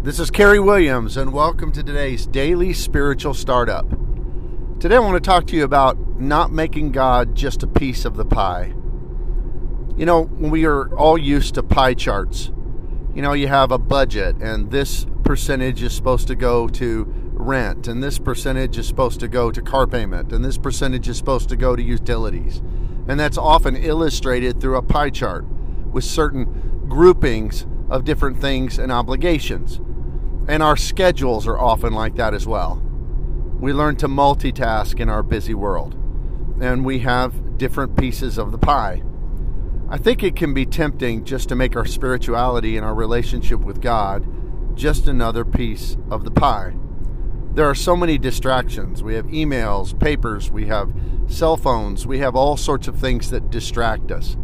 This is Kerry Williams, and welcome to today's daily spiritual startup. Today, I want to talk to you about not making God just a piece of the pie. You know, we are all used to pie charts. You know, you have a budget, and this percentage is supposed to go to rent, and this percentage is supposed to go to car payment, and this percentage is supposed to go to utilities. And that's often illustrated through a pie chart with certain groupings of different things and obligations. And our schedules are often like that as well. We learn to multitask in our busy world, and we have different pieces of the pie. I think it can be tempting just to make our spirituality and our relationship with God just another piece of the pie. There are so many distractions. We have emails, papers, we have cell phones, we have all sorts of things that distract us.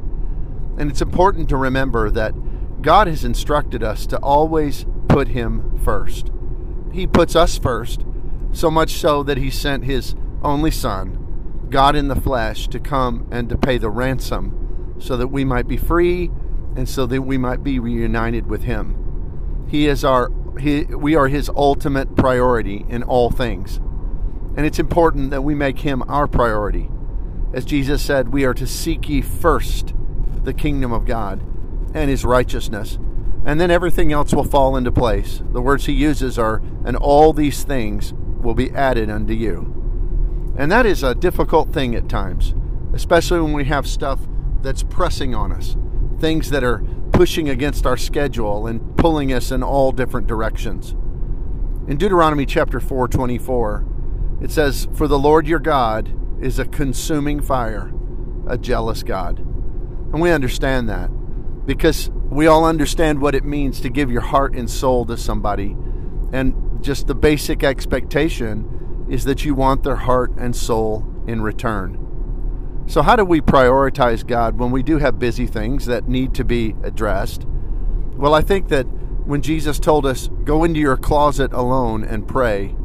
And it's important to remember that God has instructed us to always put Him first. He puts us first, so much so that He sent His only Son, God in the flesh, to come and to pay the ransom so that we might be free and so that we might be reunited with Him. He is our he, we are his ultimate priority in all things. And it's important that we make him our priority. As Jesus said, we are to seek ye first the kingdom of God and his righteousness. And then everything else will fall into place. The words he uses are, and all these things will be added unto you. And that is a difficult thing at times, especially when we have stuff that's pressing on us, things that are pushing against our schedule and pulling us in all different directions. In Deuteronomy chapter 4, 24, it says, For the Lord your God is a consuming fire, a jealous God. And we understand that because we all understand what it means to give your heart and soul to somebody. And just the basic expectation is that you want their heart and soul in return. So, how do we prioritize God when we do have busy things that need to be addressed? Well, I think that when Jesus told us, go into your closet alone and pray,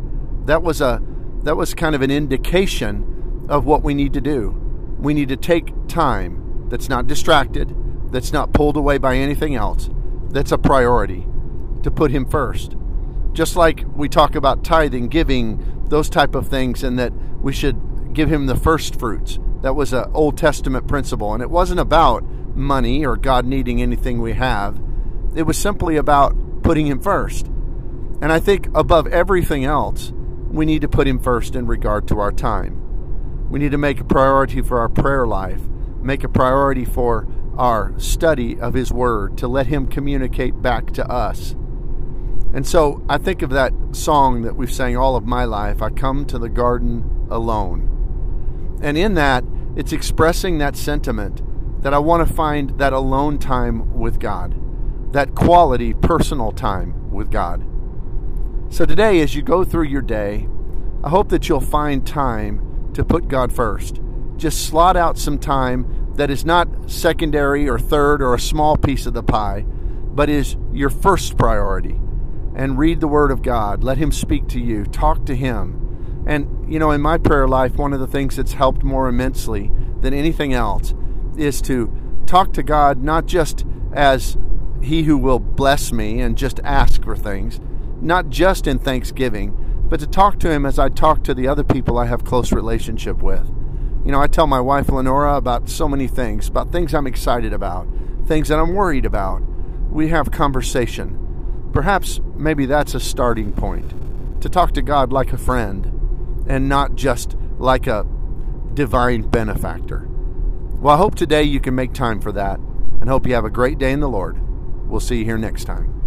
that was a that was kind of an indication of what we need to do. We need to take time that's not distracted, that's not pulled away by anything else, that's a priority to put him first. Just like we talk about tithing, giving, those type of things, and that we should give him the first fruits. That was an Old Testament principle. And it wasn't about money or God needing anything we have, it was simply about putting him first. And I think above everything else, we need to put him first in regard to our time. We need to make a priority for our prayer life, make a priority for our study of His Word, to let Him communicate back to us. And so I think of that song that we've sang all of my life I come to the garden alone. And in that, it's expressing that sentiment that I want to find that alone time with God, that quality personal time with God. So today, as you go through your day, I hope that you'll find time to put God first. Just slot out some time that is not secondary or third or a small piece of the pie, but is your first priority. And read the Word of God. Let Him speak to you. Talk to Him. And, you know, in my prayer life, one of the things that's helped more immensely than anything else is to talk to God not just as He who will bless me and just ask for things, not just in thanksgiving, but to talk to Him as I talk to the other people I have close relationship with. You know, I tell my wife, Lenora, about so many things, about things I'm excited about, things that I'm worried about. We have conversation. Perhaps maybe that's a starting point to talk to God like a friend and not just like a divine benefactor. Well, I hope today you can make time for that and hope you have a great day in the Lord. We'll see you here next time.